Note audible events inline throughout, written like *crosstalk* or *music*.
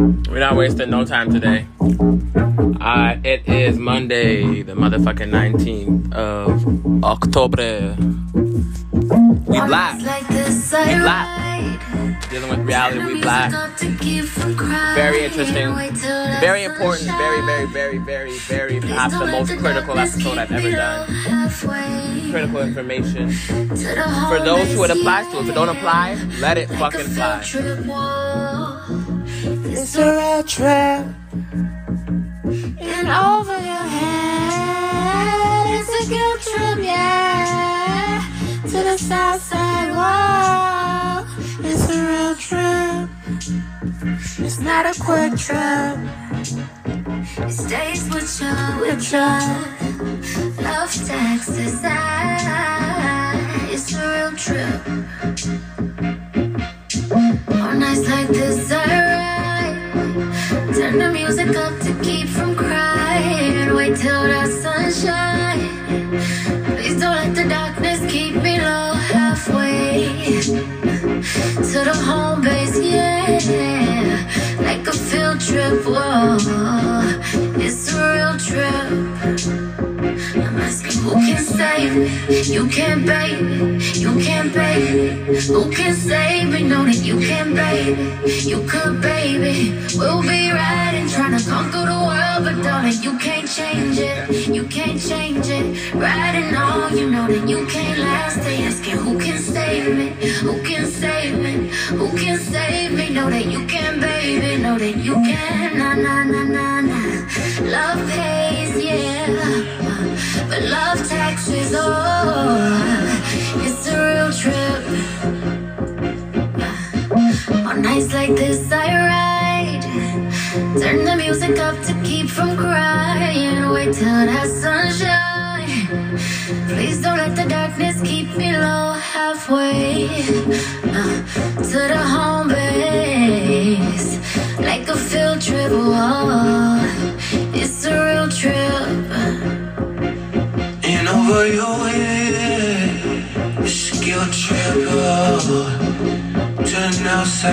We're not wasting no time today. Uh, it is Monday, the motherfucking 19th of October. We live. We live. Dealing with reality, we live. Very interesting. Very important. Very, very, very, very, very, perhaps the most critical episode I've ever done. Critical information. For those who it applies to, if it don't apply, let it fucking fly. It's a real trip. And over your head, it's a guilt trip, yeah. To the south side wall, it's a real trip. It's not a quick trip. It stays with you, with you. Love Texas, it's a real trip. On nights like this, ride. Turn the music up to keep from crying. Wait till the sunshine. Please don't let the darkness keep me low halfway to the home base, yeah. Like a field trip, whoa. It's a real trip. I'm asking who can save? You can't, baby. You can't, baby. Who can save me? Know that you can't baby. You could, baby. We'll be riding, trying to conquer the world, but darling, you can't change it. You can't change it. Riding on, you know that you can't last. They asking who can save me? Who can save me? Who can save me? Know that you can, baby. Know that you can. Na na na na na. Love pays, yeah. But love taxes, oh, it's a real trip. On nights like this, I ride. Turn the music up to keep from crying. Wait till that sunshine. Please don't let the darkness keep me low halfway uh, to the home base. Like a field trip, oh, it's a real trip. And over your head, it's a guilt trip, oh, the north.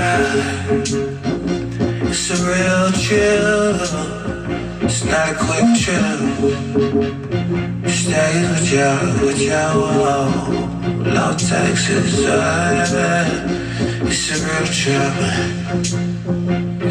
It's a real trip, it's not a quick trip. Stay with you, with you, oh, Love Texas, it's real trip.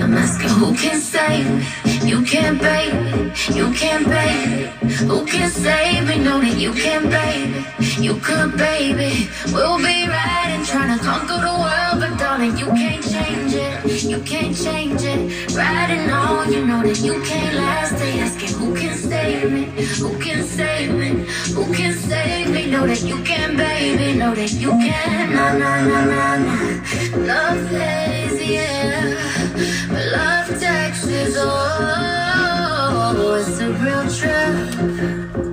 I'm asking who can save me? You can't, baby. You can't, baby. Who can save me? Know that you can, baby. You could, baby. We'll be riding, trying to conquer the world, but darling, you can't change it. You can't change it. Riding on, you know that you can't last. They asking who can save me? Who can save me? Who can save me? Know that you can, baby. Know that you can. Na na na na na. Love lazy, yeah. But love taxes, oh, it's a real trip.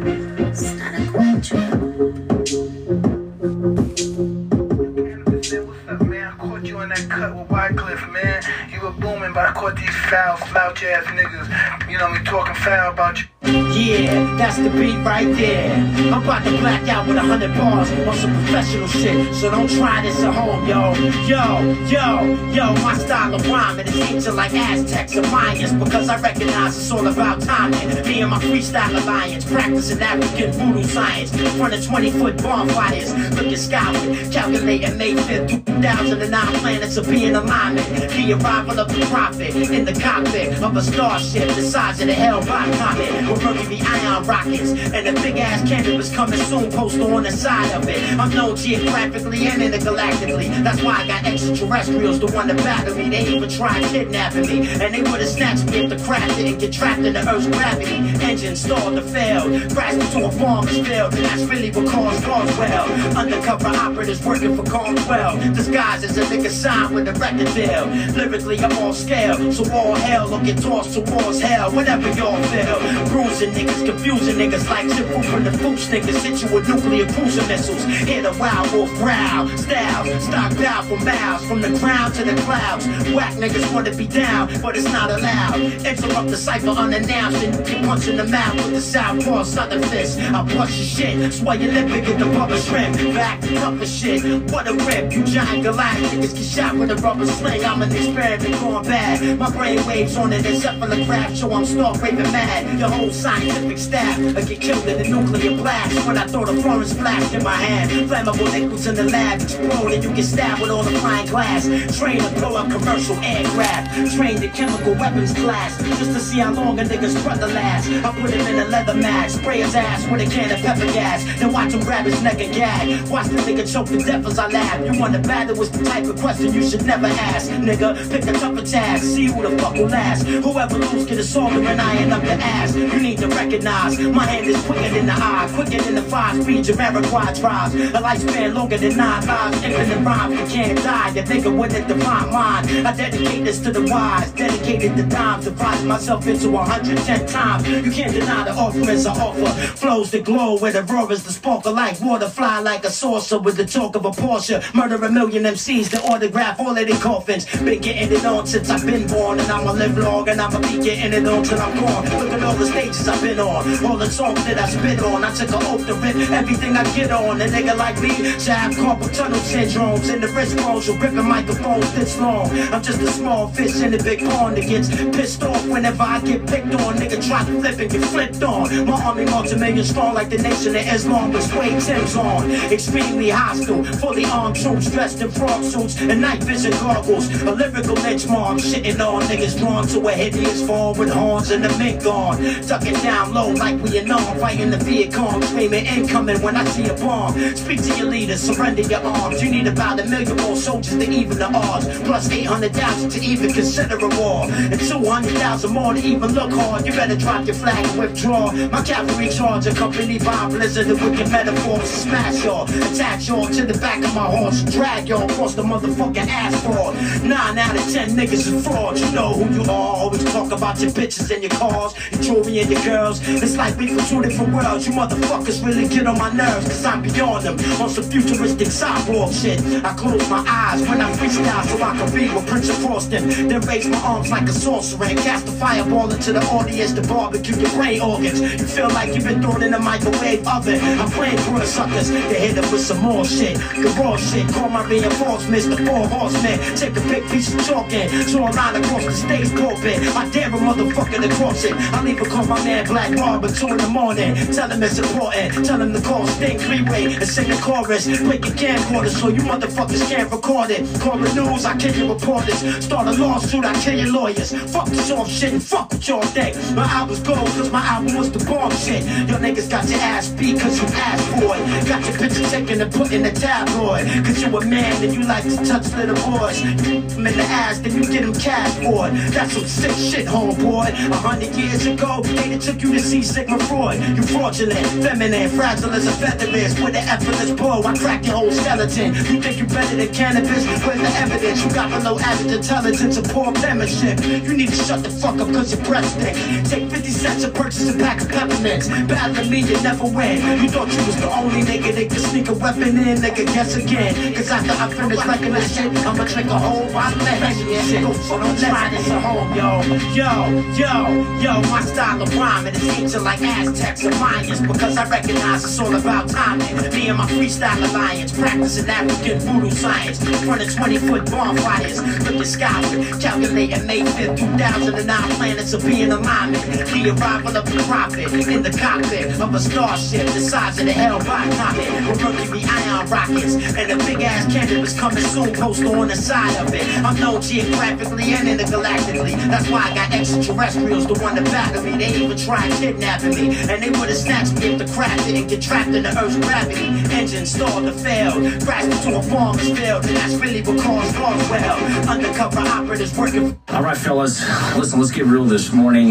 Caught these foul, slouch ass niggas. You know me talking foul about you. Yeah, that's the beat right there. I'm about to black out with a hundred bars on some professional shit, so don't try this at home, yo. Yo, yo, yo, my style of rhyming is ancient like Aztecs and Mayans because I recognize it's all about timing. Me and my freestyle alliance, practicing African voodoo science in front of 20 foot bonfires, looking skyward, calculating May 5th, 2009 planets of being alignment. The arrival of the prophet in the cockpit of a starship the size of the Hale-Bopp comet with Mercury ion rockets and a big ass Canibus coming soon, poster on the side of it. I'm known geographically and intergalactically. That's why I got extraterrestrials to want to battle me. They even tried kidnapping me, and they would have snatched me if the craft didn't get trapped in the Earth's gravity. Engine stalled and failed, crashed into a farmer's field, that's really what caused Roswell. Undercover operatives working for Caldwell, disguised as a nigga signed with a record deal. Lyrically, I'm on scale, so all hell will get tossed towards hell whenever y'all feel. Bruising niggas, confusing niggas like Chip from the Foosh niggas. Hit you with nuclear cruiser missiles. Hear the wild wolf growl. Styles, stocked out for miles. From the ground to the clouds. Whack niggas want to be down, but it's not allowed. Interrupt the cipher unannounced and get punched in the mouth with the southpaw southern fist. I'll bust your shit, swell your lip and get the rubber shrimp. Back and shit, what a rip. You giant galactic niggas get shot with a rubber sling. I'm an experiment going bad. My brain waves on an encephalograph, so I'm stark raving mad. Your whole scientific staff, I get killed in a nuclear blast. When I throw the Florence flash in my hand, flammable liquids in the lab explode, and you get stabbed with all the flying glass. Train to blow up commercial aircraft, train the chemical weapons class, just to see how long a nigga's brother lasts. I put him in a leather mask, spray his ass with a can of pepper gas, then watch him grab his neck and gag. Watch the nigga choke to death as I laugh. You want to battle was the type of question you should never ask, nigga. Pick a tougher task, see who the fuck will last. Whoever lose get a sword and iron up the ass. You need to recognize my hand is quicker than the eye, quicker than the five speed Jamiroquai drives. A lifespan longer than nine lives, infinite rhymes. You can't die, the nigga with a divine mind. I dedicate this to the wise, dedicated the dimes, divide myself into 110 times. You can't deny the offerings I offer. Flows the glow where the roar is the sparkle like water, fly like a saucer with the talk of a Porsche. Murder a million MCs to autograph all of their coffins. Been getting it on since I've been born, and I'ma live long, and I'ma be getting it on till I'm gone. Look at all the stages I've been on, all the songs that I spit on. I took an oath to rip everything I get on. A nigga like me should have carpal tunnel syndromes, and the wrist bones will ripping microphones this long. I'm just a small fish in a big pond that gets pissed off whenever I get picked on. Nigga try to flip and get flipped on. My army multi-million strong like the nation of Islam, but suede Tim's on. Extremely hostile, fully armed troops dressed in frog suits and night vision goggles. A lyrical lynch mob shitting on niggas drawn to a hideous form with horns and the mink on. Tucking down low like we in on, fighting the Viet Cong, screaming incoming when I see a bomb. Speak to your leaders, surrender your arms. You need about a million more soldiers to even the odds. Plus 800,000 to even consider a war. And 200,000 more to even look hard. You better drop your flag and withdraw. My cavalry charge accompanied by a blizzard of wicked metaphors. Smash y'all, attach y'all to the back of my horse. Drag y'all across the motherfucking asphalt. Nine out of ten niggas is fraud. You know who you are. Always talk about your bitches and your cars, your jewelry and your girls. It's like we from two different worlds. You motherfuckers really get on my nerves. Cause I'm beyond them. On some futuristic cyborg shit. I close my eyes when I freestyle so I can be with Prince of Frosting. Then raise my arms like a sorcerer and cast a fireball into the audience to barbecue your brain organs. You feel like you've been thrown in a microwave oven. I'm playing for the suckers. They hit up with some more shit. The raw shit. Call my reinforcements the four horsemen. Take a big piece of chalk and draw a across the stage pulpit. I dare a motherfucker to cross it. I leave a call my man Black Barber two in the morning. Tell him it's important. Tell him to call Sting Freeway and sing the chorus. Break your camcorder so you motherfuckers can't record it. Call the news, I kill your reporters. Start a lawsuit, I kill your lawyers. Fuck this off shit and fuck what y'all think. My album's gold cause my album was the bomb shit. Your niggas got your ass beat cause you asked for it. Got your picture taken and put in the tabloid. Cause you a man and you like to touch little boys. You in the ass, then you get them cash it. That's some sick shit, homeboy. A hundred years ago, they took you to see Sigmund Freud. You fraudulent, feminine, fragile as a feather is. With an effortless blow, I crack your whole skeleton. You think you better than Canibus? Where's the evidence? You got below average intelligence and poor penmanship. You need to shut the fuck up cause your breath stink. Take 50 cents to purchase a pack of peppermints. Battling me, you never win. You thought you was the only nigga that could sneak a weapon in, nigga, guess again. Cause after I finish wrecking this shit, I'ma drink a whole bottle of. Shit, go fuck, don't try this at home, yo. Yo, yo, yo, my style of rhyming is ancient like Aztecs and Mayans because I recognize it's all about timing. Me and my freestyle alliance, practicing African voodoo science. in front of 20 foot bonfires, looking skyward, calculating May 5th, 2009 planets of being alignment. The arrival of the prophet in the cockpit of a starship the size of the Hale-Bopp comet with Mercury ion rockets and a big ass Canibus coming soon, poster on the side of it. I'm known geographically intergalactically. That's why I got extraterrestrials to want to battle me. They even tried kidnapping me, and they would have snatched me if the craft didn't get trapped in the Earth's gravity. Engine stalled or failed, crashed into a farmer's field, and that's really what caused Roswell. Undercover operatives working. All right, fellas, listen, let's get real this morning.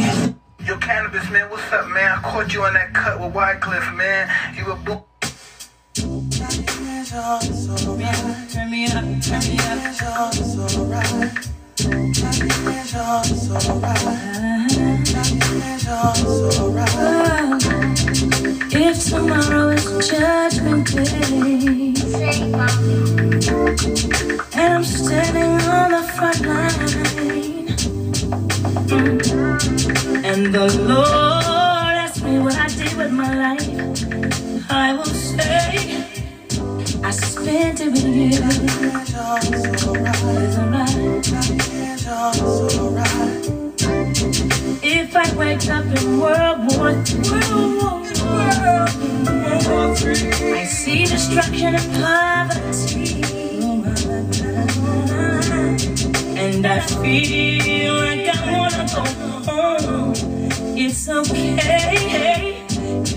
Yo, Canibus, man, what's up, man? I caught you on that cut with Wyclef, man. You a book. Turn me up, turn me up. If tomorrow is judgment day, and I'm standing on the front line, and the Lord asks me what I did with my life, I will say, I spent it with you. It's alright. If I wake up in World War III, I see destruction and poverty. And I feel like I wanna go home. It's okay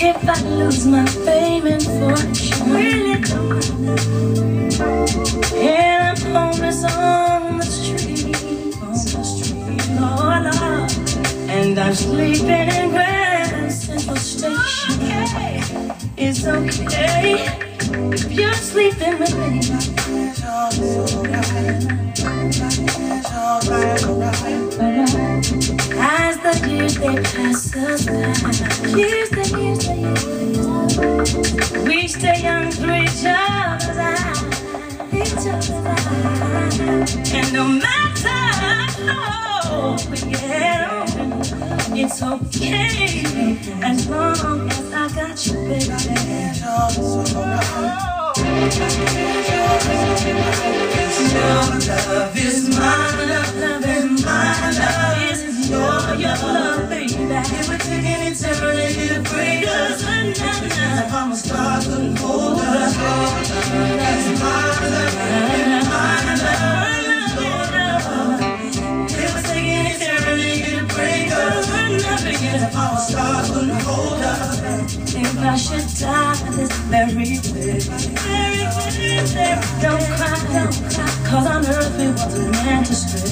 If I lose my fame and fortune, really don't matter. And I'm homeless on the street, on the street, Lord, Lord. And I'm sleeping in Grand Central Station. It's okay if you're sleeping with me. As the years they pass us by, years the years the years, we stay young through each other's eyes, each other's eyes. And no matter how we get on, it's okay. As long as I got you, baby. Oh. Your Love is my love. If we're taking eternity to break us, if I'm a star, couldn't hold us. That's my love, my love. If we're taking eternity to break us, if I'm a star, couldn't hold us. If I should die this very way, don't cry, don't cry, cause on earth we wasn't meant to stay.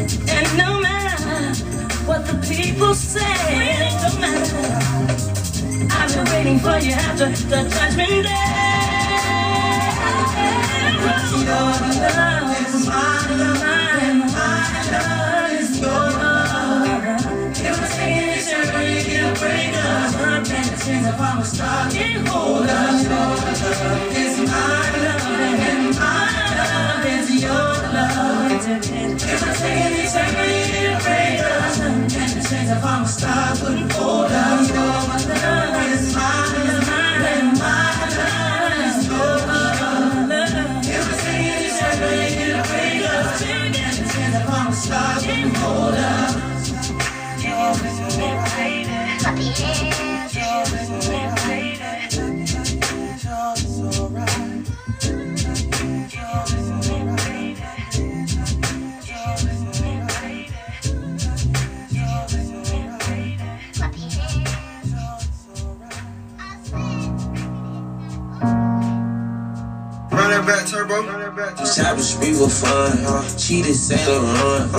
And no matter what the people say, it don't matter. I've been waiting for you after the judgment day. Your love is my love, my love is was taking to a star, can't hold. Your love is my love, star, couldn't hold love is my love, back, turbo. Run that back, turbo. Cyber Street was fun. Cheated Saint Laurent.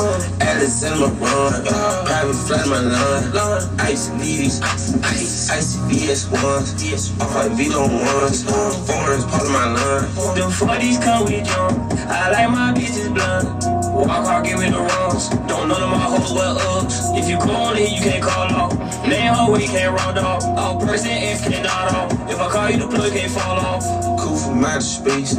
Alice in my run. Private flight my line. Ice leadies. Ice ice, VS1s. Off like Vito ones. Foreigners part of my line. Them 40s come with jump. I like my bitches blonde. Walk hard, give me the runs. Don't know them my hoes well ups. Uh, if you call on it, you can't call off. Name her way, can't round off. All person X can't nod off. If I call you, the plug can't fall off. From outer space.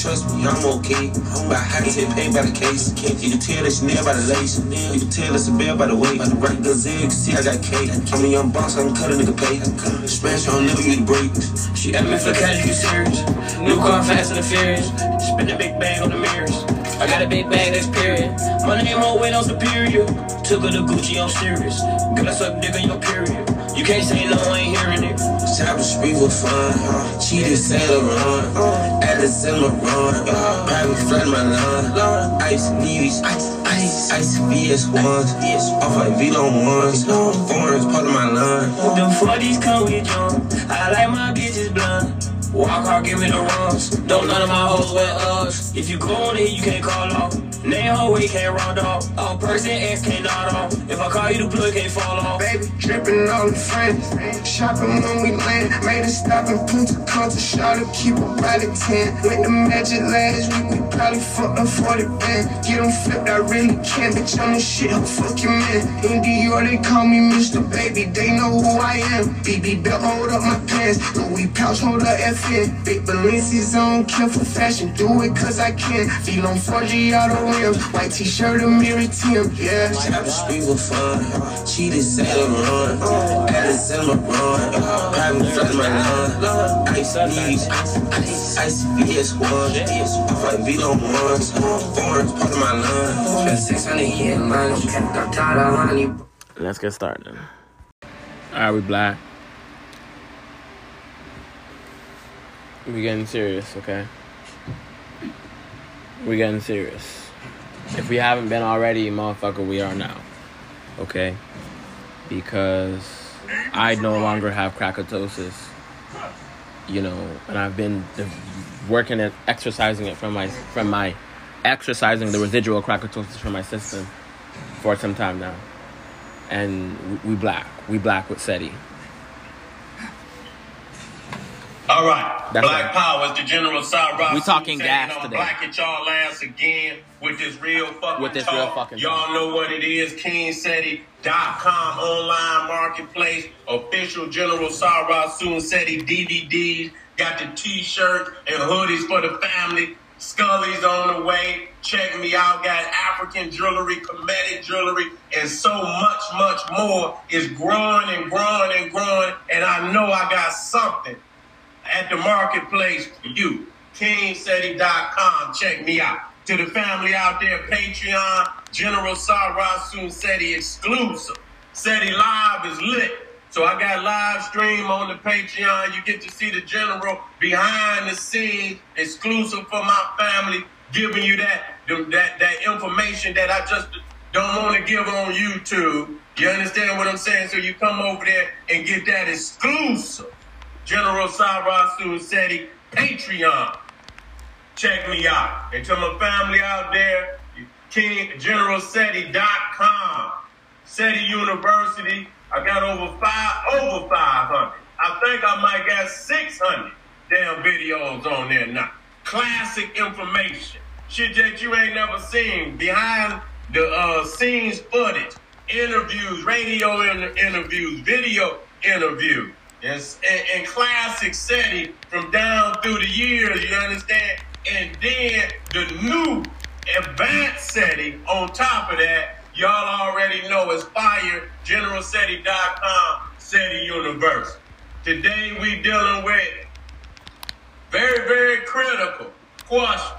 Trust me, I'm okay. By how get paid by the case. You can tell it's nail by the lace. You can tell it's a bell by the weight. Right gazelle, you can see I got cake. I'm a young boss, I can cut a nigga pay. Smash on, get a break. She asked me for cash, you serious? New car, fast and the furious. Spend a big bag on the mirrors. I got a big bag, that's period. My name on weight on superior. Took her to Gucci, I'm serious. Girl, I suck dick on your period. You can't say no, I ain't hearing it. Cyber Street was fun. Cheated Saint Laurent. Alice in my run. Private flight my line. Ice needies. Ice, ice ice, VS1s. Off like Vito ones. Foreigners part of my line. The 40s come with jump. I like my bitches. Walk hard, give me the runs. Don't none of my hoes wear us. If you go on it, you can't call off. Name hoe, we can't round off. All person X can't nod off. If I call you the plug, can't fall off. Baby, dripping all the friends. Shopping when we land. Made a stop in Punta Cana. Shot to keep a body tan. Went the Magic last week. We probably fucked up 40 band. Get them flipped, I really can't. Bitch, I'm the shit. I'm fucking man. In Dior, they call me Mr. Baby. They know who I am. BB belt, hold up my pants. Louis pouch, hold up FN. Big Balenci's on, kill for fashion. Do it cause I can. Feel on 4G auto rims. White t-shirt, a mirror Tim. Yeah. Chopper speak for fun. Cheated, said I'm run. Added, said I'm run. Private flooding my lawn. Ice beach. Ice, ice, VS1. Off-white beat on ones. Foreigns, part of my lawn. Spent 600 years in lunch. Got tired of honey. Let's get started. Alright, we black. We getting serious, okay? We getting serious. If we haven't been already, motherfucker, we are now. Okay? Because I no longer have crackatosis. You know, and I've been working and exercising it from my from my exercising the residual crackatosis from my system for some time now. And we black. We black with SETI. All right, That's Black right. Power is the General Cyrus. We talking gas I'm today. Black at y'all ass again with this real fucking With this talk. real fucking Y'all talk. know what it is. KingSeti.com online marketplace. Official General Cyrus Soon Seti DVDs. Got the t-shirts and hoodies for the family. Scully's on the way. Check me out. Got African jewelry, Kemetic jewelry, and so much, much more. Is growing and growing and growing. And I know I got something at the marketplace for you. KingSeti.com. Check me out. To the family out there, Patreon, General Soon Seti exclusive. Seti Live is lit. So I got live stream on the Patreon. You get to see the general behind the scenes, exclusive for my family, giving you that that that information that I just don't want to give on YouTube. You understand what I'm saying? So you come over there and get that exclusive. General Cyrus Seti Patreon. Check me out. And to my family out there, GeneralSeti.com. SETI University. I got over five, over 500. I think I might got 600 damn videos on there now. Classic information. Shit that you ain't never seen. Behind the uh, scenes footage. Interviews, radio inter- interviews, video interviews. Yes, and, classic SETI from down through the years, you understand? And then the new advanced SETI on top of that, y'all already know is fire, generalseti.com, SETI Universe. Today we dealing with very, very critical question.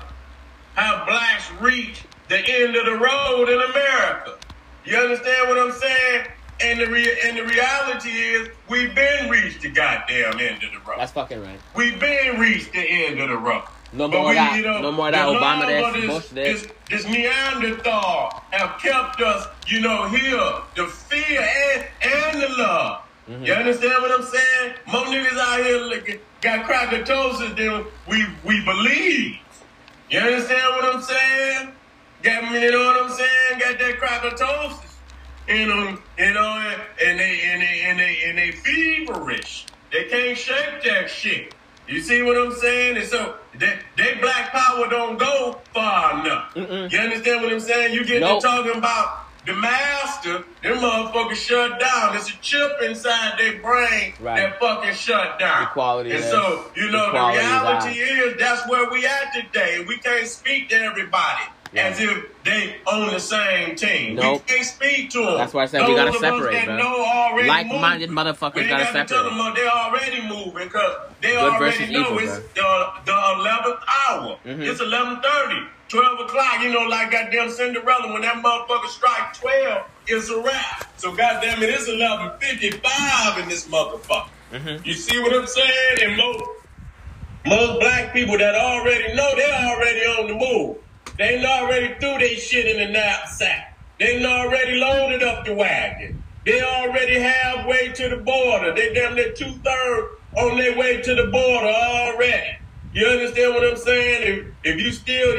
How blacks reach the end of the road in America. You understand what I'm saying? And the re- and the reality is, we've been reached the goddamn end of the road. That's fucking right. We've been reached the end of the road. No more we, that. you know, No more that Obama love this, of this, Bush this. this, this Neanderthal have kept us, you know, here. The fear and, and the love. Mm-hmm. You understand what I'm saying? More niggas out here looking, got crackatosis than we, we believe. You understand what I'm saying? Got me, you know what I'm saying? Got that crackatosis. Um, you know, you know, and, and they and they and they and they feverish. They can't shake that shit. You see what I'm saying? And so they, they black power don't go far enough. You understand what I'm saying? You get Nope. to talking about the master, them motherfuckers shut down. There's a chip inside their brain Right. that fucking shut down. Equality And is- so, you know, the equality is reality is that's where we at today. We can't speak to everybody Yeah. as if they own the same team. Nope. We can't speak to them. That's why I said we gotta Those of us separate, bro. Like-minded motherfuckers We gotta got to tell separate. them uh, they already moving because they Good already know evil, it's the, the 11th hour. Mhm. It's 11.30, 12 o'clock. You know, like goddamn Cinderella, when that motherfucker strike 12, it's a wrap. So goddamn it, it's 11.55 in this motherfucker. Mhm. You see what I'm saying? And most, most black people that already know, they already on the move. They already threw their shit in the knapsack. They already loaded up the wagon. They already halfway to the border. They damn near two thirds on their way to the border already. You understand what I'm saying? If, if you still,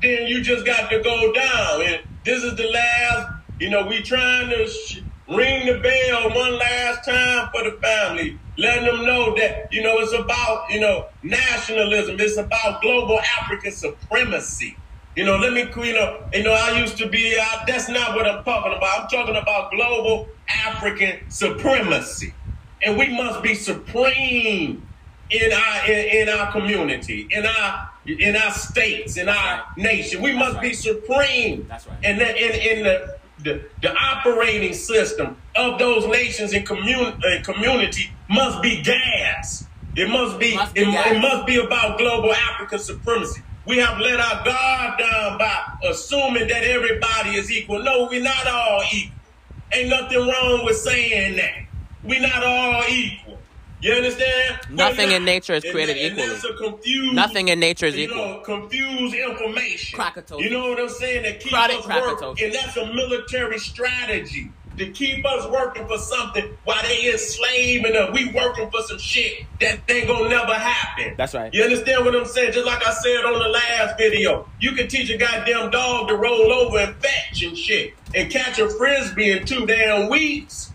then you just got to go down. And this is the last, you know, we trying to sh- ring the bell one last time for the family, letting them know that, you know, it's about, you know, nationalism. It's about global African supremacy. You know, let me, you know, you know, I used to be, uh, that's not what I'm talking about. I'm talking about global African supremacy. And we must be supreme in our in, in our community, in our in our states, in our nation. We must be supreme. That's right. And in, in, in the, the the operating system of those nations and commun- uh, community must be gas. It must be, Must be it, gas. it must be about global African supremacy. We have let our guard down by assuming that everybody is equal. No, we're not all equal. Ain't nothing wrong with saying that. We're not all equal. You understand? Nothing not. in nature is created and equally. that's a confused, Nothing in nature is you equal. know, confused information. Krakatoa. You know what I'm saying? That keep Product us working, and that's a military strategy to keep us working for something while they enslaving us. We working for some shit that ain't gonna never happen. That's right. You understand what I'm saying? Just like I said on the last video, you can teach a goddamn dog to roll over and fetch and shit, and catch a frisbee in two damn weeks.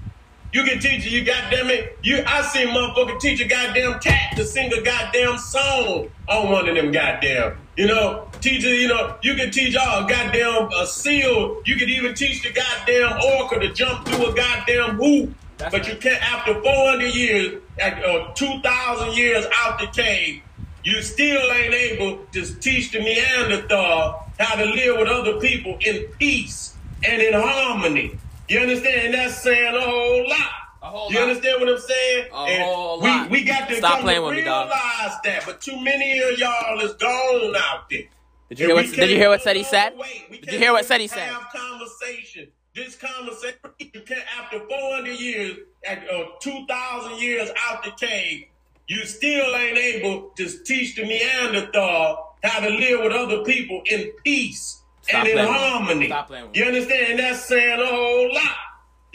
You can teach you goddamn it. You I seen motherfucker teach a goddamn cat to sing a goddamn song on one of them goddamn. You know, teach you know, you can teach all goddamn a seal. You can even teach the goddamn orca to jump through a goddamn hoop. That's but right. you can't after 400 years, at, uh, 2,000 years out the cave, you still ain't able to teach the Neanderthal how to live with other people in peace and in harmony. You understand? That's saying a whole lot. You lot. understand what I'm saying? A and whole we, lot. we got to Stop playing to with me, realize dog. that, but too many of y'all is gone out there. Did you hear what? Did you hear what said he said? Did you hear what said he said? Have conversation. This conversation, *laughs* after 400 years, at, uh, 2,000 years out the cave, you still ain't able to teach the Neanderthal how to live with other people in peace Stop and in playing with me. harmony. Stop playing with me. You understand? That's saying a whole lot.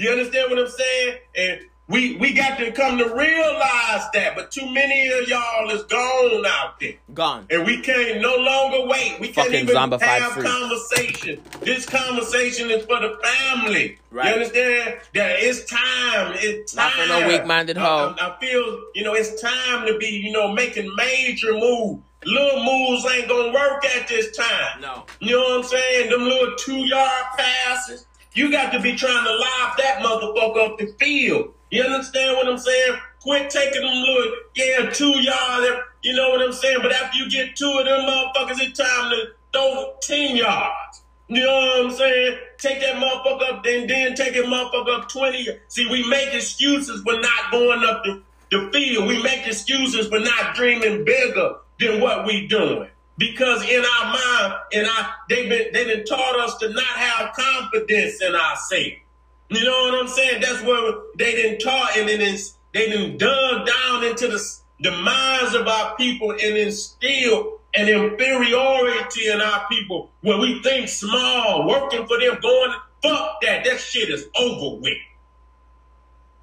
You understand what I'm saying? And we we got to come to realize that, but too many of y'all is gone out there. Gone. And we can't no longer wait. We can't Fucking even have freak. conversation. This conversation is for the family. Right. You understand? That it's time. It's Not time. for no weak-minded I- hoe. I, I feel, you know, it's time to be, you know, making major moves. Little moves ain't gonna work at this time. No. You know what I'm saying? Them little two yard passes. You got to be trying to lob that motherfucker up the field. You understand what I'm saying? Quit taking them little, yeah, two yard. You know what I'm saying? But after you get two of them motherfuckers, it's time to throw 10 yards. You know what I'm saying? Take that motherfucker up, and then take that motherfucker up 20. See, we make excuses for not going up the, the field. We make excuses for not dreaming bigger than what we doing. Because in our mind, in our they've been they done taught us to not have confidence in ourselves. You know what I'm saying? That's what they didn't taught and then they done dug down into the, the minds of our people and instill an inferiority in our people where we think small, working for them, going, fuck that. That shit is over with.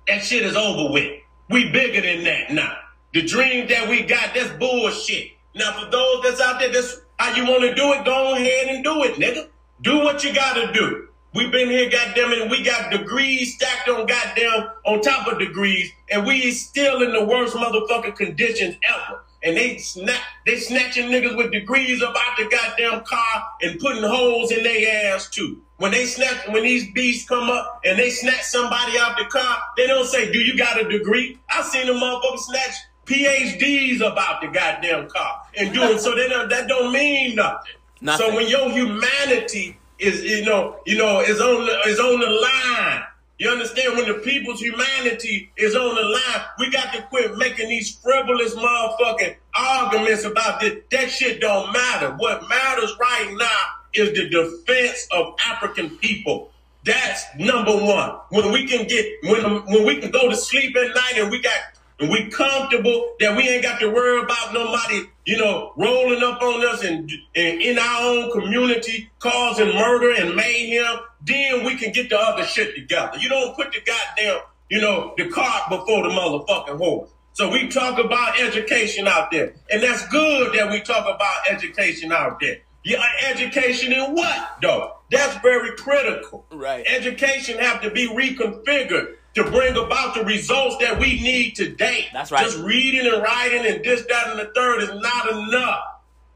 That shit is over with. We bigger than that now. The dream that we got, that's bullshit. Now, for those that's out there, that's how you want to do it, go ahead and do it, nigga. Do what you gotta do. We've been here, goddamn it, we got degrees stacked on goddamn on top of degrees, and we still in the worst motherfucking conditions ever. And they snap, they snatching niggas with degrees up out the goddamn car and putting holes in their ass too. When they snatch, when these beasts come up and they snatch somebody out the car, they don't say, "Do you got a degree?" I seen them motherfuckers snatch PhDs about the goddamn car and doing so. They don't, that don't mean nothing. Nothing. So when your humanity is, you know, you know, is on the, is on the line. You understand when the people's humanity is on the line, we got to quit making these frivolous motherfucking arguments about this. That shit don't matter. What matters right now is the defense of African people. That's number one. When we can get when when we can go to sleep at night and we got and we comfortable that we ain't got to worry about nobody, you know, rolling up on us and, and in our own community causing murder and mayhem, then we can get the other shit together. You don't put the goddamn, you know, the cart before the motherfucking horse. So we talk about education out there, and that's good that we talk about education out there. Yeah, education in what though? That's very critical. Right. Education have to be reconfigured to bring about the results that we need today. That's right. Just reading and writing and this, that, and the third is not enough.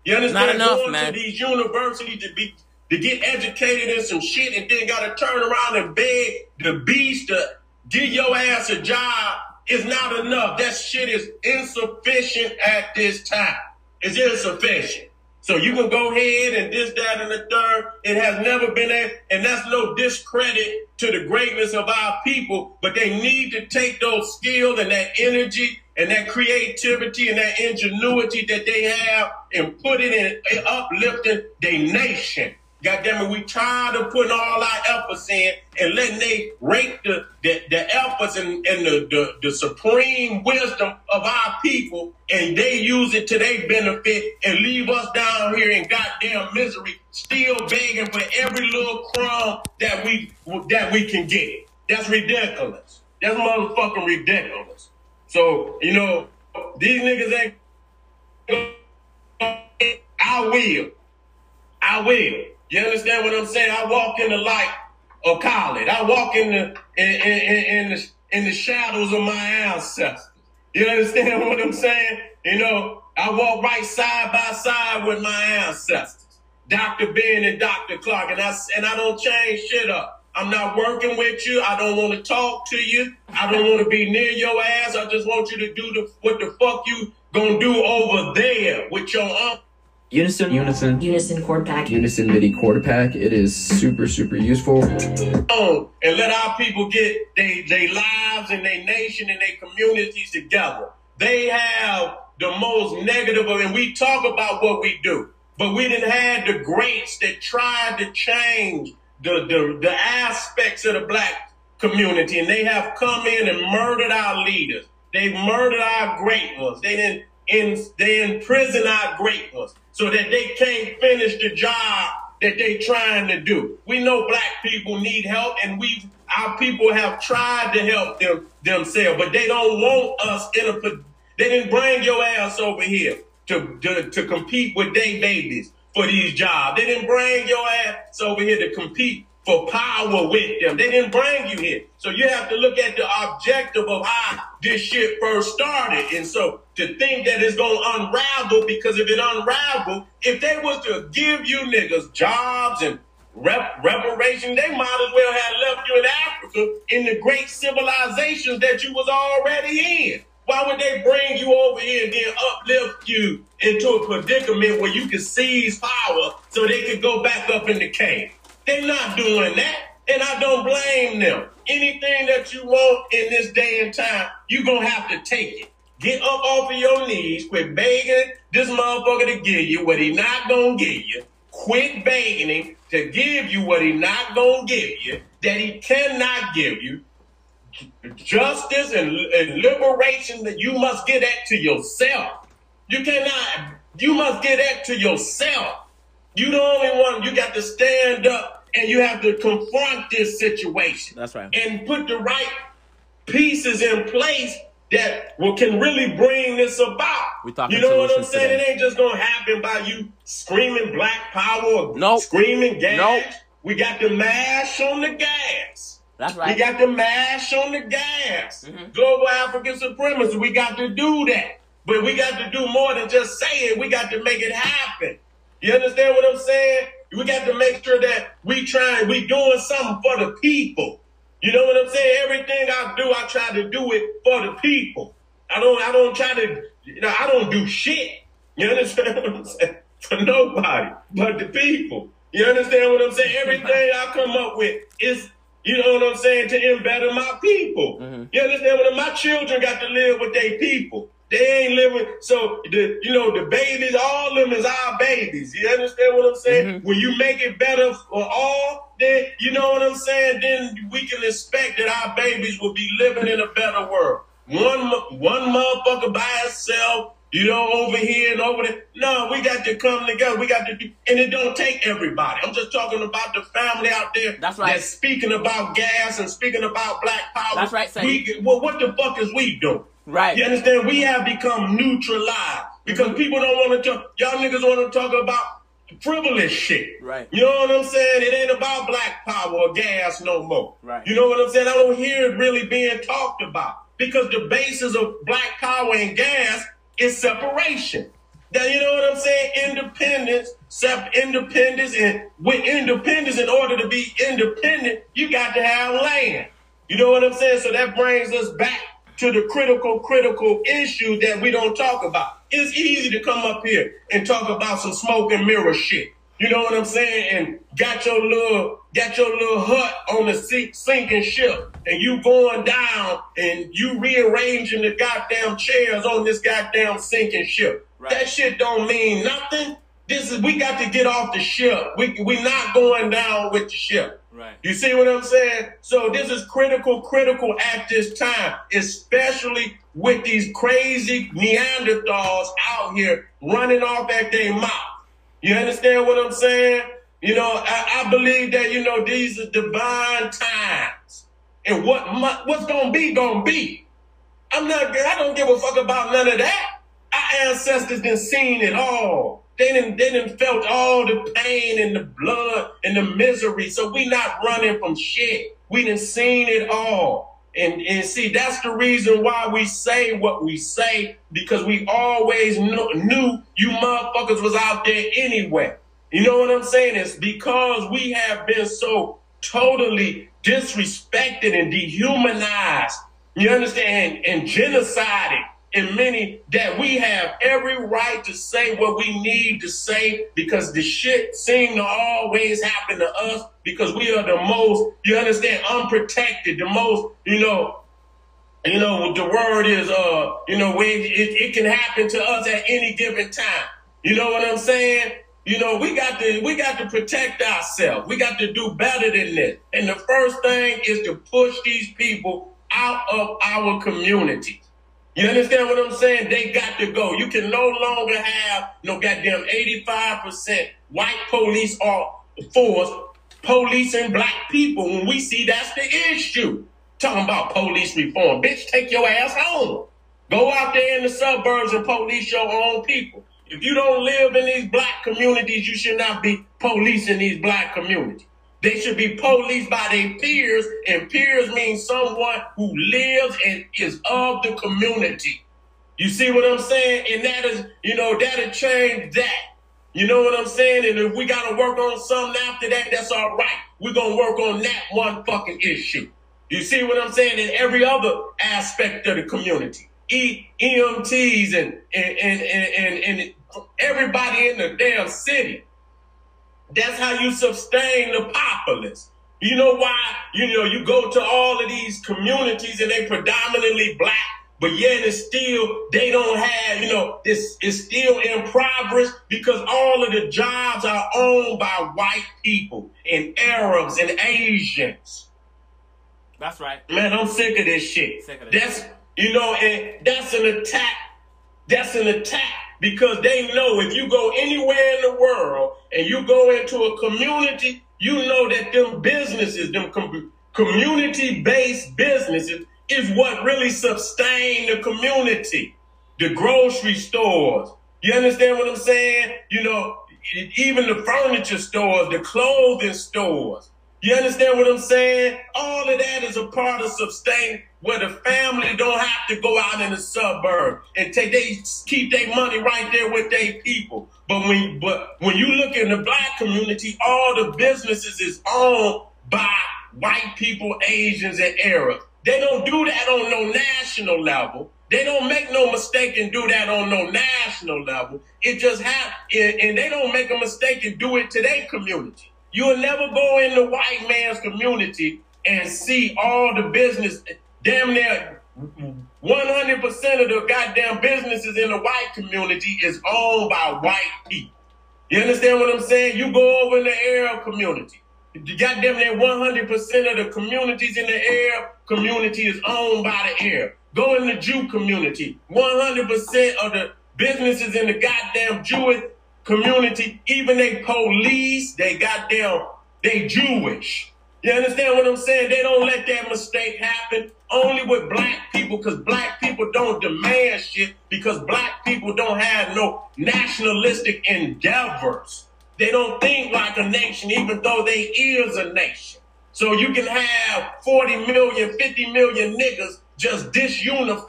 You understand? Not enough, Going man. to these universities to be to get educated in some shit and then gotta turn around and beg the beast to give your ass a job is not enough. That shit is insufficient at this time. It's insufficient. So you can go ahead and this, that, and the third. It has never been a, and that's no discredit to the greatness of our people, but they need to take those skills and that energy and that creativity and that ingenuity that they have and put it in, in uplifting their nation. God damn it, we tired of putting all our efforts in and letting they rate the, the, the efforts and, and the, the, the supreme wisdom of our people and they use it to their benefit and leave us down here in goddamn misery, still begging for every little crumb that we that we can get. That's ridiculous. That's motherfucking ridiculous. So, you know, these niggas ain't I will. I will. You understand what I'm saying? I walk in the light of college. I walk in the in, in, in the in the shadows of my ancestors. You understand *laughs* what I'm saying? You know, I walk right side by side with my ancestors, Dr. Ben and Dr. Clarke, and I and I don't change shit up. I'm not working with you. I don't want to talk to you. I don't want to be near your ass. I just want you to do the what the fuck you gonna do over there with your uncle. Unison, Unison, Unison Chord Pack. Unison MIDI Quarter Pack. It is super, super useful. on and let our people get their they lives and their nation and their communities together. They have the most negative of, and we talk about what we do, but we didn't have the greats that tried to change the, the, the aspects of the black community, and they have come in and murdered our leaders. They've murdered our great ones. They didn't in, they imprison our great ones so that they can't finish the job that they trying to do. We know black people need help and we our people have tried to help them themselves, but they don't want us in a they didn't bring your ass over here to, to, to compete with their babies for these jobs. They didn't bring your ass over here to compete for power with them. They didn't bring you here. So you have to look at the objective of how this shit first started. And so to think that it's going to unravel because if it unraveled, if they was to give you niggas jobs and rep- reparation, they might as well have left you in Africa in the great civilizations that you was already in. Why would they bring you over here and then uplift you into a predicament where you can seize power so they could go back up in the cave? They're not doing that, and I don't blame them. Anything that you want in this day and time, you're gonna have to take it. Get up off of your knees, quit begging this motherfucker to give you what he not gonna give you. Quit begging him to give you what he not gonna give you, that he cannot give you justice and, and liberation that you must get that to yourself. You cannot, you must get that to yourself. You the only one, you got to stand up and you have to confront this situation. That's right. And put the right pieces in place that will, can really bring this about. We talking you know what I'm saying? today. It ain't just gonna happen by you screaming black power Nope. screaming gas. Nope. We got the mash on the gas. That's right. We got the mash on the gas. Mm-hmm. Global African supremacy. We got to do that. But we got to do more than just say it. We got to make it happen. You understand what I'm saying? We got to make sure that we trying, we doing something for the people. You know what I'm saying? Everything I do, I try to do it for the people. I don't, I don't try to, you know, I don't do shit. You understand *laughs* what I'm saying? For nobody but the people. You understand what I'm saying? *laughs* Everything I come up with is, you know what I'm saying, to embetter my people. Mm-hmm. You understand what I'm My children got to live with their people. They ain't living, so the you know the babies, all of them is our babies. You understand what I'm saying? Mm-hmm. When you make it better for all, then you know what I'm saying. Then we can expect that our babies will be living in a better world. one one motherfucker by itself, you know, over here and over there. No, we got to come together. We got to do, and it don't take everybody. I'm just talking about the family out there. That's right. That's speaking about gas and speaking about black power. That's right, Sam. We, well, what the fuck is we doing? Right. You understand? We have become neutralized because Mm-hmm. people don't want to talk. Y'all niggas want to talk about frivolous shit. Right. You know what I'm saying? It ain't about black power or gas no more. Right. You know what I'm saying? I don't hear it really being talked about because the basis of black power and gas is separation. Now, you know what I'm saying? Independence, sep- independence, and with independence, in order to be independent, you got to have land. You know what I'm saying? So that brings us back to the critical, critical issue that we don't talk about. It's easy to come up here and talk about some smoke and mirror shit. You know what I'm saying? And got your little, got your little hut on the sink, sinking ship, and you going down and you rearranging the goddamn chairs on this goddamn sinking ship. That shit don't mean nothing. This is we got to get off the ship. We we not going down with the ship. Right. You see what I'm saying? So this is critical, critical at this time, especially with these crazy Neanderthals out here running off at their mouth. You understand what I'm saying? You know, I, I believe that you know these are divine times, and what mu- what's gonna be gonna be. I'm not. I don't give a fuck about none of that. Our ancestors done seen it all. They didn't. They didn't felt all the pain and the blood and the misery. So we not running from shit. We done seen it all. And and see, that's the reason why we say what we say because we always knew, knew you motherfuckers was out there anyway. You know what I'm saying? It's because we have been so totally disrespected and dehumanized. You understand? And genocided in many that we have every right to say what we need to say because the shit seem to always happen to us because we are the most, you understand, unprotected, the most, you know, you know, the word is, uh, you know, when it, it can happen to us at any given time. You know what I'm saying? You know, we got to, we got to protect ourselves. We got to do better than this. And the first thing is to push these people out of our communities. You understand what I'm saying? They got to go. You can no longer have no goddamn 85% white police or force policing black people when we see that's the issue. Talking about police reform. Bitch, take your ass home. Go out there in the suburbs and police your own people. If you don't live in these black communities, you should not be policing these black communities. They should be policed by their peers, and peers means someone who lives and is of the community. You see what I'm saying? And that is, you know, that'll change that. You know what I'm saying? And if we gotta work on something after that, that's all right. We're gonna work on that one fucking issue. You see what I'm saying? In every other aspect of the community. E- EMTs and and, and, and, and and everybody in the damn city. That's how you sustain the populace. You know why? You know, you go to all of these communities and they predominantly black, but yet it's still, they don't have, you know, it's, it's still impoverished because all of the jobs are owned by white people and Arabs and Asians. That's right. Man, I'm sick of this shit. Sick of this That's, you know, and that's an attack. That's an attack because they know if you go anywhere in the world and you go into a community, you know that them businesses, them com- community-based businesses is what really sustain the community. The grocery stores. You understand what I'm saying? You know, even the furniture stores, the clothing stores. You understand what I'm saying? All of that is a part of sustain where the family don't have to go out in the suburb and take they keep their money right there with their people. But when but when you look in the black community, all the businesses is owned by white people, Asians, and Arabs. They don't do that on no national level. They don't make no mistake and do that on no national level. It just happens, and they don't make a mistake and do it to their community. You will never go in the white man's community and see all the business, damn near 100% of the goddamn businesses in the white community is owned by white people. You understand what I'm saying? You go over in the Arab community. The goddamn near 100% of the communities in the Arab community is owned by the Arab. Go in the Jew community. 100% of the businesses in the goddamn Jewish community, even they police, they goddamn, they Jewish. You understand what I'm saying? They don't let that mistake happen only with black people because black people don't demand shit because black people don't have no nationalistic endeavors. They don't think like a nation even though they is a nation. So you can have 40 million, 50 million niggas just disunified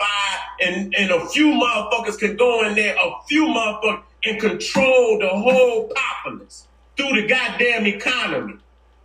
and, and a few motherfuckers can go in there, a few motherfuckers and control the whole populace through the goddamn economy.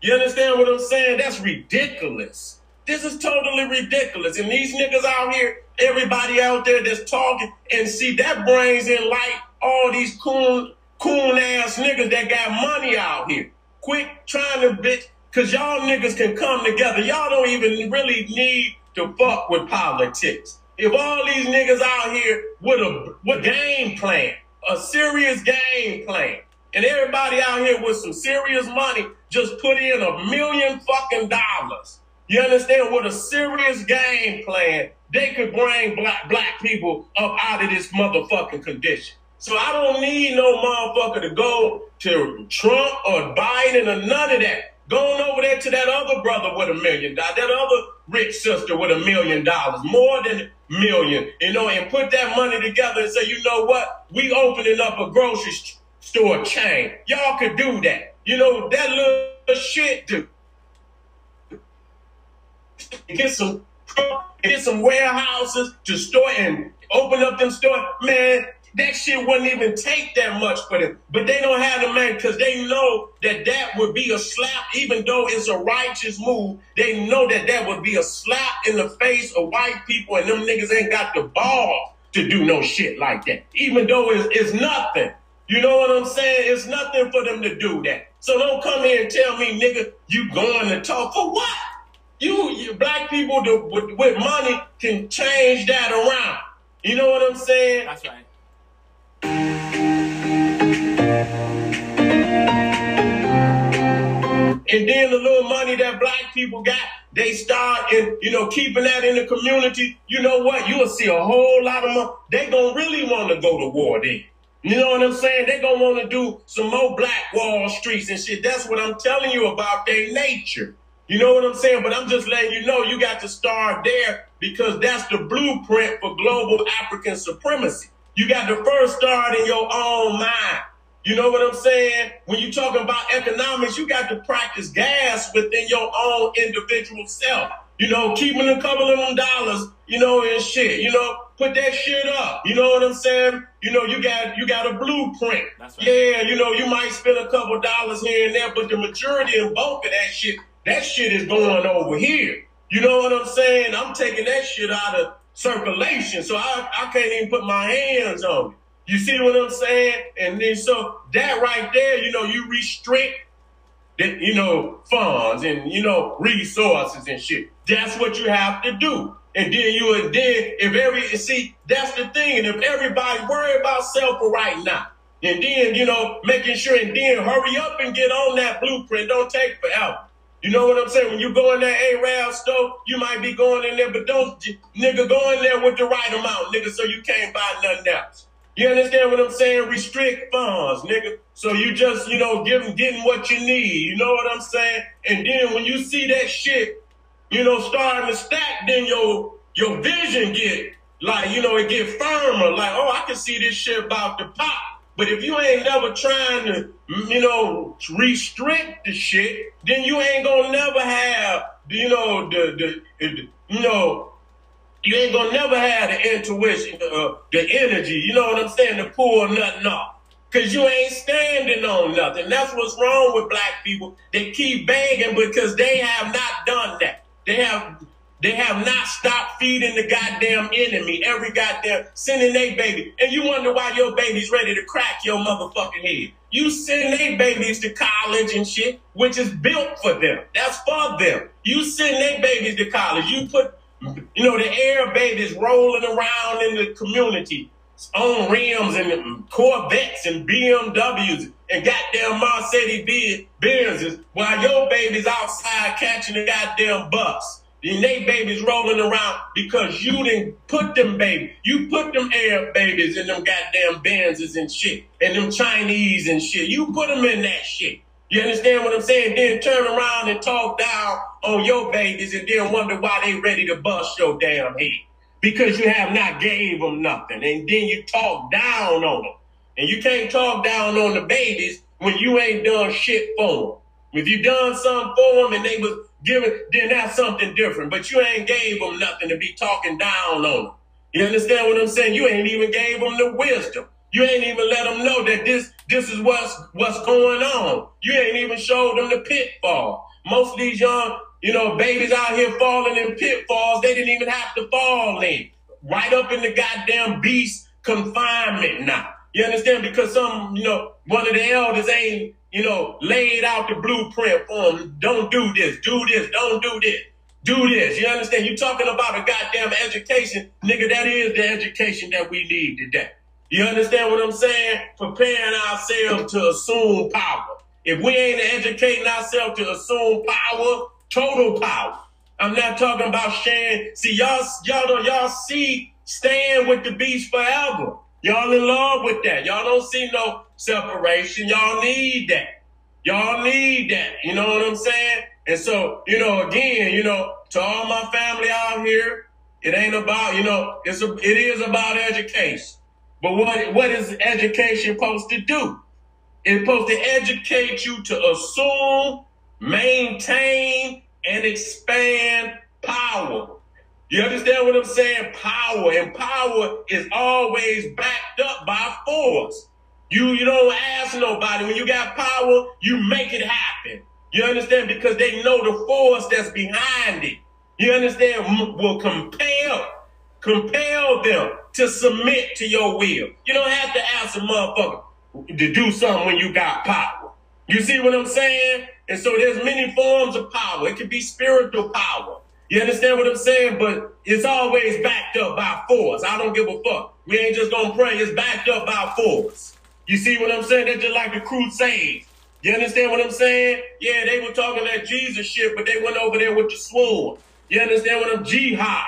You understand what I'm saying? That's ridiculous. This is totally ridiculous. And these niggas out here, everybody out there that's talking and see that brings in light all these coon, coon ass niggas that got money out here. Quit trying to bitch, cause y'all niggas can come together. Y'all don't even really need to fuck with politics. If all these niggas out here with a with game plan, a serious game plan, and everybody out here with some serious money just put in a million fucking dollars. You understand? With a serious game plan, they could bring black black people up out of this motherfucking condition. So I don't need no motherfucker to go to Trump or Biden or none of that. Going over there to that other brother with a million dollars, that other rich sister with a million dollars, more than a million, you know, and put that money together and say, you know what? We opening up a grocery store chain. Y'all could do that. You know, that little shit do. Get some get some warehouses to store and open up them store. Man, that shit wouldn't even take that much for them. But they don't have the man because they know that that would be a slap, even though it's a righteous move. They know that that would be a slap in the face of white people, and them niggas ain't got the balls to do no shit like that. Even though it's, it's nothing. You know what I'm saying? It's nothing for them to do that. So don't come here and tell me, nigga, you going to talk for what? You, you black people with, with money can change that around. You know what I'm saying? That's right. And then the little money that black people got, they start and you know keeping that in the community. You know what? You'll see a whole lot of money. They gonna really want to go to war then. You know what I'm saying? They gonna want to do some more Black Wall Streets and shit. That's what I'm telling you about their nature. You know what I'm saying? But I'm just letting you know you got to start there because that's the blueprint for global African supremacy. You got to first start in your own mind. You know what I'm saying? When you're talking about economics, you got to practice gas within your own individual self. You know, keeping a couple of them dollars, you know, and shit. You know, put that shit up. You know what I'm saying? You know, you got you got a blueprint. Right. Yeah, you know, you might spend a couple dollars here and there, but the majority and bulk of that shit, that shit is going over here. You know what I'm saying? I'm taking that shit out of circulation, so I, I can't even put my hands on it. You see what I'm saying? And then so that right there, you know, you restrict that you know funds and you know resources and shit. That's what you have to do. And then you and then if every see that's the thing. And if everybody worry about self for right now, and then you know making sure and then hurry up and get on that blueprint. Don't take forever. You know what I'm saying? When you go in that A-Rab store, you might be going in there, but don't nigga go in there with the right amount, nigga, so you can't buy nothing else. You understand what I'm saying? Restrict funds, nigga. So you just, you know, give them getting what you need. You know what I'm saying? And then when you see that shit, you know, starting to stack, then your your vision get like, you know, it get firmer. Like, oh, I can see this shit about to pop. But if you ain't never trying to, you know, restrict the shit, then you ain't gonna never have, you know, the the, you know, you ain't gonna never have the intuition, uh, the energy, you know what I'm saying, to pull nothing off. Cause you ain't standing on nothing. That's what's wrong with black people. They keep begging because they have not done that. They have they have not stopped feeding the goddamn enemy every goddamn sending their baby. And you wonder why your baby's ready to crack your motherfucking head. You send their babies to college and shit, which is built for them. That's for them. You send their babies to college. You put you know, the air babies rolling around in the community on rims and Corvettes and BMWs and goddamn Mercedes Benzes while your baby's outside catching the goddamn bus. And they babies rolling around because you didn't put them babies. You put them Arab babies in them goddamn Benzes and shit. And them Chinese and shit. You put them in that shit. You understand what I'm saying? Then turn around and talk down on your babies and then wonder why they ready to bust your damn head. Because you have not gave them nothing. And then you talk down on them. And you can't talk down on the babies when you ain't done shit for them. If you done something for them and they was giving, then that's something different. But you ain't gave them nothing to be talking down on them. You understand what I'm saying? You ain't even gave them the wisdom. You ain't even let them know that this this is what's what's going on. You ain't even showed them the pitfall. Most of these young, you know, babies out here falling in pitfalls they didn't even have to fall in. Right up in the goddamn beast confinement now. You understand? Because some, you know, one of the elders ain't, you know, laid out the blueprint for them. Don't do this, do this, don't do this. Do this. You understand? You talking about a goddamn education, nigga, that is the education that we need today. You understand what I'm saying? Preparing ourselves to assume power. If we ain't educating ourselves to assume power, total power. I'm not talking about sharing. See, y'all, y'all don't, y'all see staying with the beast forever. Y'all in love with that. Y'all don't see no separation. Y'all need that. Y'all need that. You know what I'm saying? And so, you know, again, you know, to all my family out here, it ain't about, you know, it's a, it is about education. But what, what is education supposed to do? It's supposed to educate you to assume, maintain, and expand power. You understand what I'm saying? Power. And power is always backed up by force. You, you don't ask nobody. When you got power, you make it happen. You understand? Because they know the force that's behind it. You understand? Will compel, compel them to submit to your will. You don't have to ask a motherfucker to do something when you got power. You see what I'm saying? And so there's many forms of power. It can be spiritual power. You understand what I'm saying? But it's always backed up by force. I don't give a fuck. We ain't just gonna pray. It's backed up by force. You see what I'm saying? They're just like the Crusades. You understand what I'm saying? Yeah, they were talking that Jesus shit, but they went over there with the sword. You understand what I'm jihad?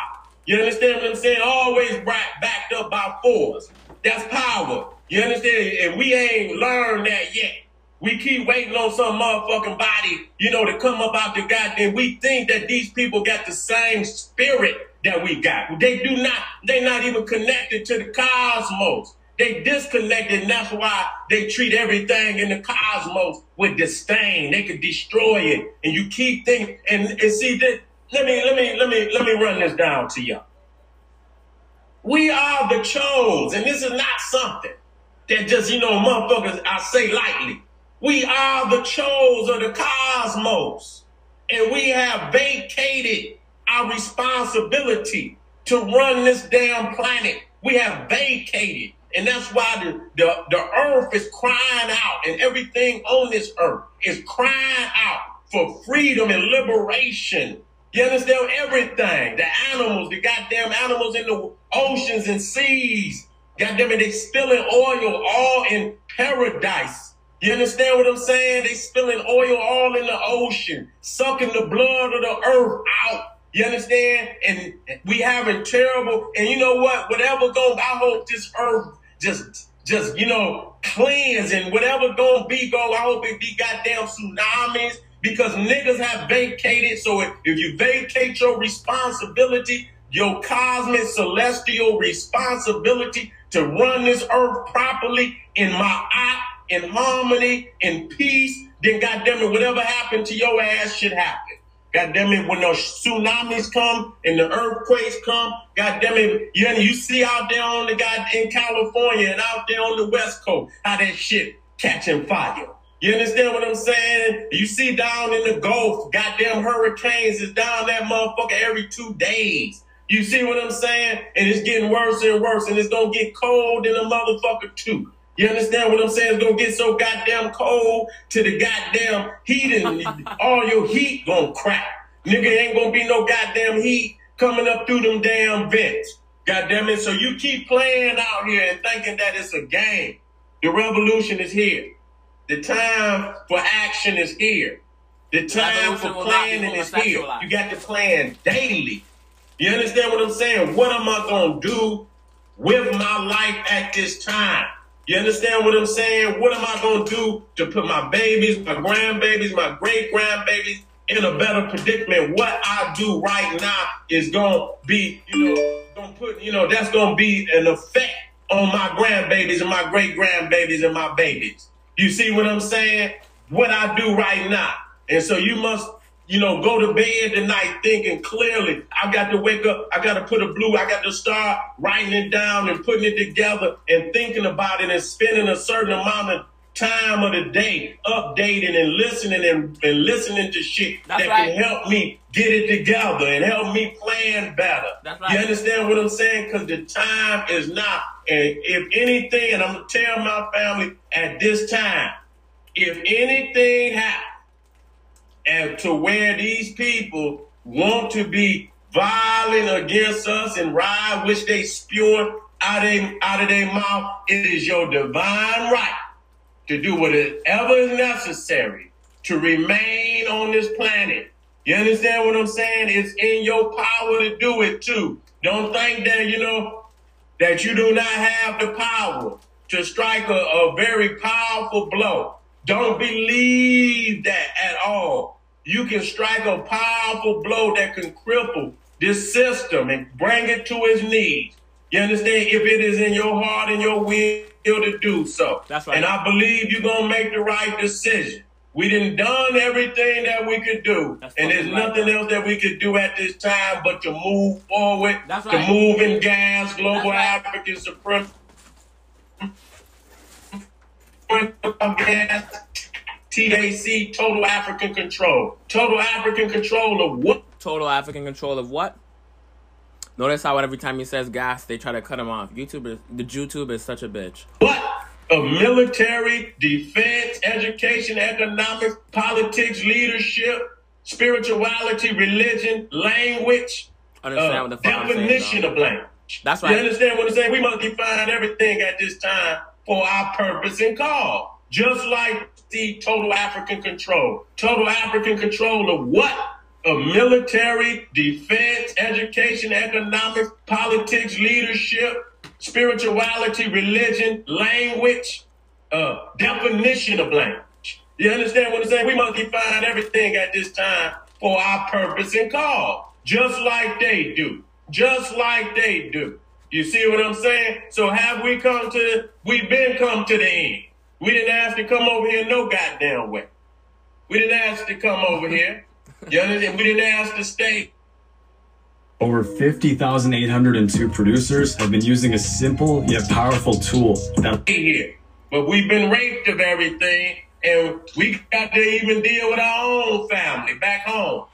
You understand what I'm saying? Always backed up by force. That's power. You understand? And we ain't learned that yet. We keep waiting on some motherfucking body, you know, to come up out the goddamn. We think that these people got the same spirit that we got. They do not, they not even connected to the cosmos. They disconnected, and that's why they treat everything in the cosmos with disdain. They could destroy it. And you keep thinking, and, and see that let me let me let me let me run this down to you. We are the chose, and this is not something that just you know motherfuckers I say lightly. We are the chose of the cosmos, and we have vacated our responsibility to run this damn planet. We have vacated, and that's why the, the, the earth is crying out, and everything on this earth is crying out for freedom and liberation you understand everything? The animals, the goddamn animals in the oceans and seas. Goddamn it, they spilling oil all in paradise. You understand what I'm saying? They spilling oil all in the ocean, sucking the blood of the earth out. You understand? And we having terrible, and you know what? Whatever goes, I hope this earth just, just, you know, cleanse and whatever gonna be go, I hope it be goddamn tsunamis because niggas have vacated. So if, if you vacate your responsibility, your cosmic celestial responsibility to run this earth properly in my eye, in harmony, in peace, then goddamn it, whatever happened to your ass should happen. God damn it, when the tsunamis come and the earthquakes come, God damn it, you, you see out there on the God in California and out there on the West Coast how that shit catching fire. You understand what I'm saying? You see down in the Gulf, goddamn hurricanes is down that motherfucker every two days. You see what I'm saying? And it's getting worse and worse, and it's gonna get cold in a motherfucker too. You understand what I'm saying? It's gonna get so goddamn cold to the goddamn heat and *laughs* all your heat gonna crack. Nigga ain't gonna be no goddamn heat coming up through them damn vents. Goddamn it. So you keep playing out here and thinking that it's a game. The revolution is here. The time for action is here. The time Revolution for will not be planning is here. You got to plan daily. You understand what I'm saying? What am I gonna do with my life at this time? You understand what I'm saying? What am I gonna do to put my babies, my grandbabies, my great grandbabies in a better predicament? What I do right now is gonna be, you know, gonna put, you know, that's gonna be an effect on my grandbabies and my great grandbabies and my babies. You see what I'm saying? What I do right now. And so you must, you know, go to bed tonight thinking clearly. I got to wake up. I got to put a blue. I got to start writing it down and putting it together and thinking about it and spending a certain amount of time of the day updating and listening and, and listening to shit That's that right. can help me get it together and help me plan better. That's You understand what I'm saying? Because the time is now. And if anything, and I'm going to tell my family at this time, if anything happens, and to where these people want to be violent against us and ride, which they spewing out of, out of their mouth, it is your divine right to do whatever is necessary to remain on this planet. You understand what I'm saying? It's in your power to do it too. Don't think that, you know, that you do not have the power to strike a, a very powerful blow. Don't believe that at all. You can strike a powerful blow that can cripple this system and bring it to its knees. You understand? If it is in your heart and your will to do so. That's right. And I believe you're going to make the right decision. We done done everything that we could do. That's and there's right. nothing else that we could do at this time but to move forward, That's to right. move in gas, global That's African supremacy. gas, TAC, total African control. Total African control of what? Total African control of what? Notice how every time he says gas, they try to cut him off. YouTube is the YouTube is such a bitch. What? Of military, defense, education, economics, politics, leadership, spirituality, religion, language, Understand uh, what the fuck I'm saying? definition of language. That's right. You understand what I'm saying? We must define everything at this time for our purpose and call. Just like the total African control. Total African control of what? Of military, defense, education, economics, politics, leadership, spirituality, religion, language, uh, definition of language. You understand what I'm saying? We must define everything at this time for our purpose and call. Just like they do. Just like they do. You see what I'm saying? So have we come to, we've been come to the end. We didn't ask to come over here no goddamn way. We didn't ask to come over here. You understand? We didn't ask to stay Over 50,802 producers have been using a simple yet powerful tool that here. But we've been raped of everything, and we got to even deal with our own family back home.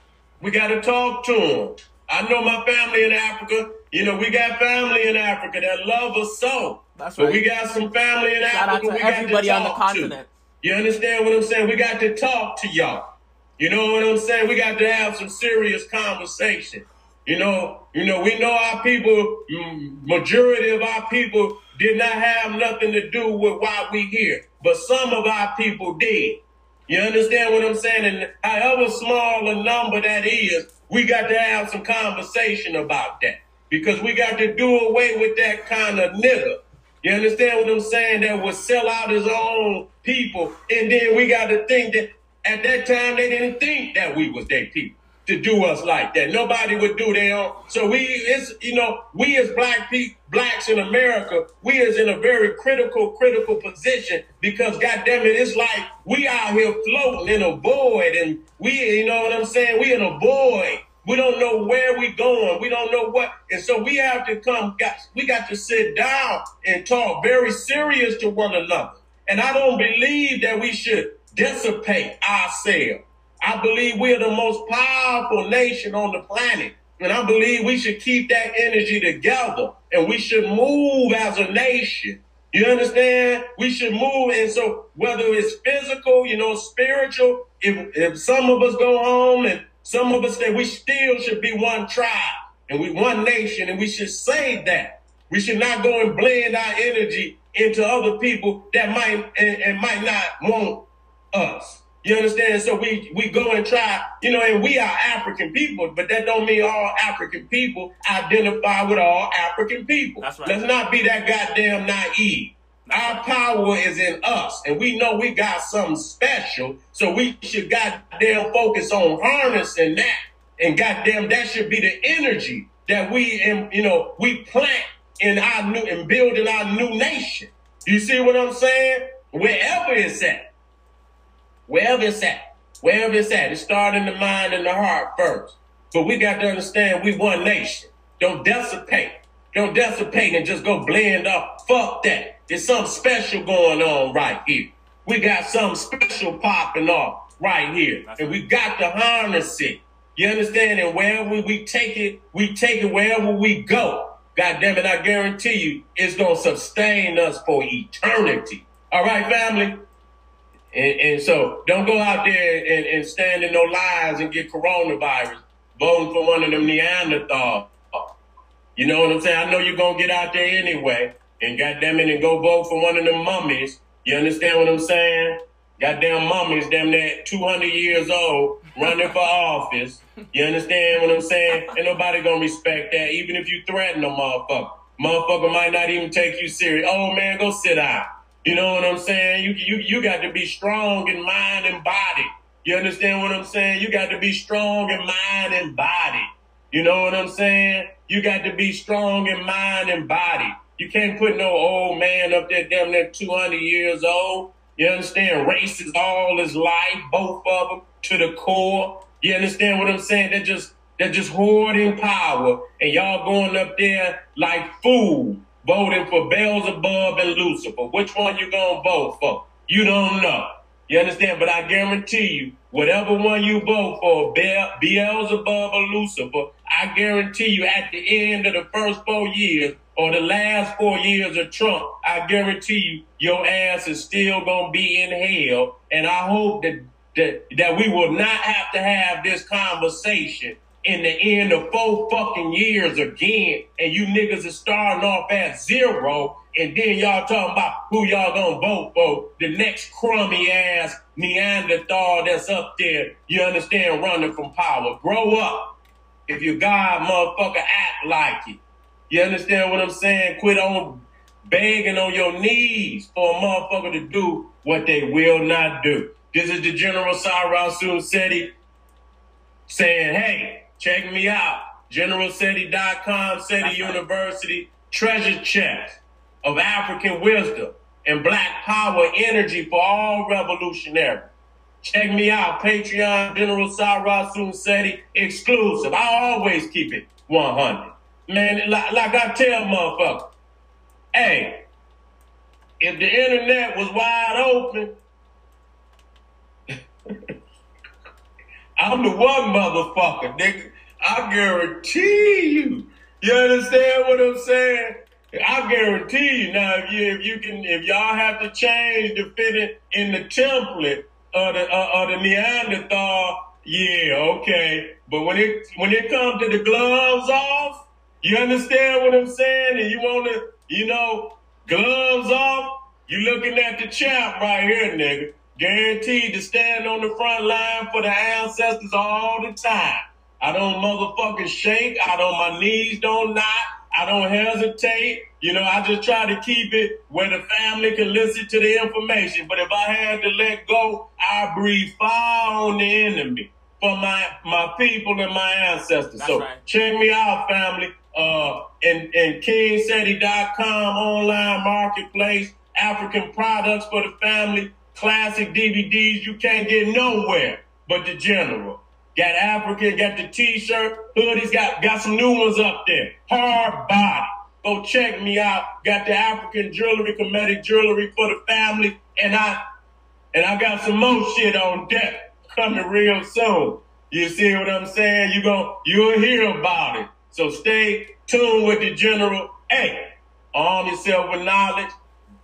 We got to talk to them. I know my family in Africa. You know, we got family in Africa that love us so. That's But right. we got some family in Shout out Africa to we got everybody to on the talk continent. To. You understand what I'm saying? We got to talk to y'all. You know what I'm saying? We got to have some serious conversation. You know, you know, we know our people, majority of our people did not have nothing to do with why we here, but some of our people did. You understand what I'm saying? And however small a number that is, we got to have some conversation about that because we got to do away with that kind of nigga. You understand what I'm saying? That would sell out his own people, and then we got to think that at that time they didn't think that we was their people to do us like that. Nobody would do own. So we, it's you know, we as black people, blacks in America, we is in a very critical, critical position because goddamn it, it's like we out here floating in a void, and we, you know what I'm saying? We in a void. We don't know where we going. We don't know what, and so we have to come. Got we got to sit down and talk very serious to one another. And I don't believe that we should dissipate ourselves. I believe we're the most powerful nation on the planet. And I believe we should keep that energy together and we should move as a nation. You understand? We should move. And so whether it's physical, you know, spiritual, if, if some of us go home and some of us stay, we still should be one tribe and we one nation and we should say that. We should not go and blend our energy into other people that might and, and might not want us. You understand? So we we go and try, you know, and we are African people, but that don't mean all African people identify with all African people. That's right. Let's not be that goddamn naive. Our power is in us, and we know we got something special, so we should goddamn focus on harnessing that. And goddamn, that should be the energy that we, in, you know, we plant in our new and building our new nation. You see what I'm saying? Wherever it's at, wherever it's at, wherever it's at, it starts in the mind and the heart first. But we got to understand we one nation. Don't dissipate. Don't dissipate and just go blend up. Fuck that. There's something special going on right here. We got something special popping off right here. and we got to harness it. You understand? And wherever we take it, we take it wherever we go. God damn it, I guarantee you, it's gonna sustain us for eternity. All right, family? And, and so don't go out there and, and stand in no lines and get coronavirus voting for one of them Neanderthals. You know what I'm saying? I know you're gonna get out there anyway, and goddamn it, and go vote for one of them mummies. You understand what I'm saying? Goddamn mummies, damn that 200 years old, running for office. You understand what I'm saying? Ain't nobody gonna respect that, even if you threaten a motherfucker. Motherfucker might not even take you serious. Oh man, go sit down. You know what I'm saying? You you you got to be strong in mind and body. You understand what I'm saying? You got to be strong in mind and body. You know what I'm saying? You got to be strong in mind and body. You can't put no old man up there damn near 200 years old. You understand? Racist all his life, both of them to the core. You understand what I'm saying? They're just they're just hoarding power, and y'all going up there like fool, voting for Beelzebub and Lucifer. Which one you gonna vote for? You don't know. You understand? But I guarantee you, whatever one you vote for, Beel- Beelzebub or Lucifer, I guarantee you at the end of the first four years or the last four years of Trump, I guarantee you your ass is still gonna be in hell. And I hope that that, that we will not have to have this conversation in the end of four fucking years again, and you niggas are starting off at zero, and then y'all talking about who y'all gonna vote for, the next crummy ass Neanderthal that's up there, you understand, running from power. Grow up. If you God, motherfucker, act like it. You understand what I'm saying? Quit on begging on your knees for a motherfucker to do what they will not do. This is the General Cyrus Seti saying, hey, check me out. GeneralSeti.com, SETI University, treasure chest of African wisdom and black power energy for all revolutionaries. Check me out, Patreon, General Cyrus Seti, exclusive. I always keep it 100. Man, like, like I tell motherfuckers, hey, if the internet was wide open, *laughs* I'm the one motherfucker, nigga. I guarantee you. You understand what I'm saying? I guarantee you now if you if you can if y'all have to change to fit it in the template of the uh, of the Neanderthal, yeah, okay. But when it when it comes to the gloves off, you understand what I'm saying? And you wanna, you know, gloves off, you looking at the champ right here, nigga. Guaranteed to stand on the front line for the ancestors all the time. I don't motherfucking shake. I don't, my knees don't knot. I don't hesitate. You know, I just try to keep it where the family can listen to the information. But if I had to let go, I breathe fire on the enemy for my, my people and my ancestors. That's so right. check me out, family. Uh, and, and KingSeti.com online marketplace, African products for the family, classic DVDs you can't get nowhere but the general. Got African, got the t-shirt, hoodies, got, got some new ones up there. Hard body. Go check me out. Got the African jewelry, Kemetic jewelry for the family. And I, and I got some more shit on deck coming real soon. You see what I'm saying? You gon' you'll hear about it. So stay tuned with the general. Hey, arm yourself with knowledge.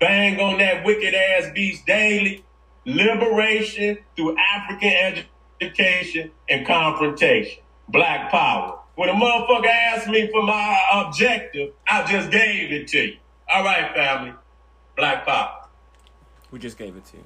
Bang on that wicked ass beast daily. Liberation through African education and confrontation. Black power. When a motherfucker asked me for my objective, I just gave it to you. All right, family. Black power. We just gave it to you.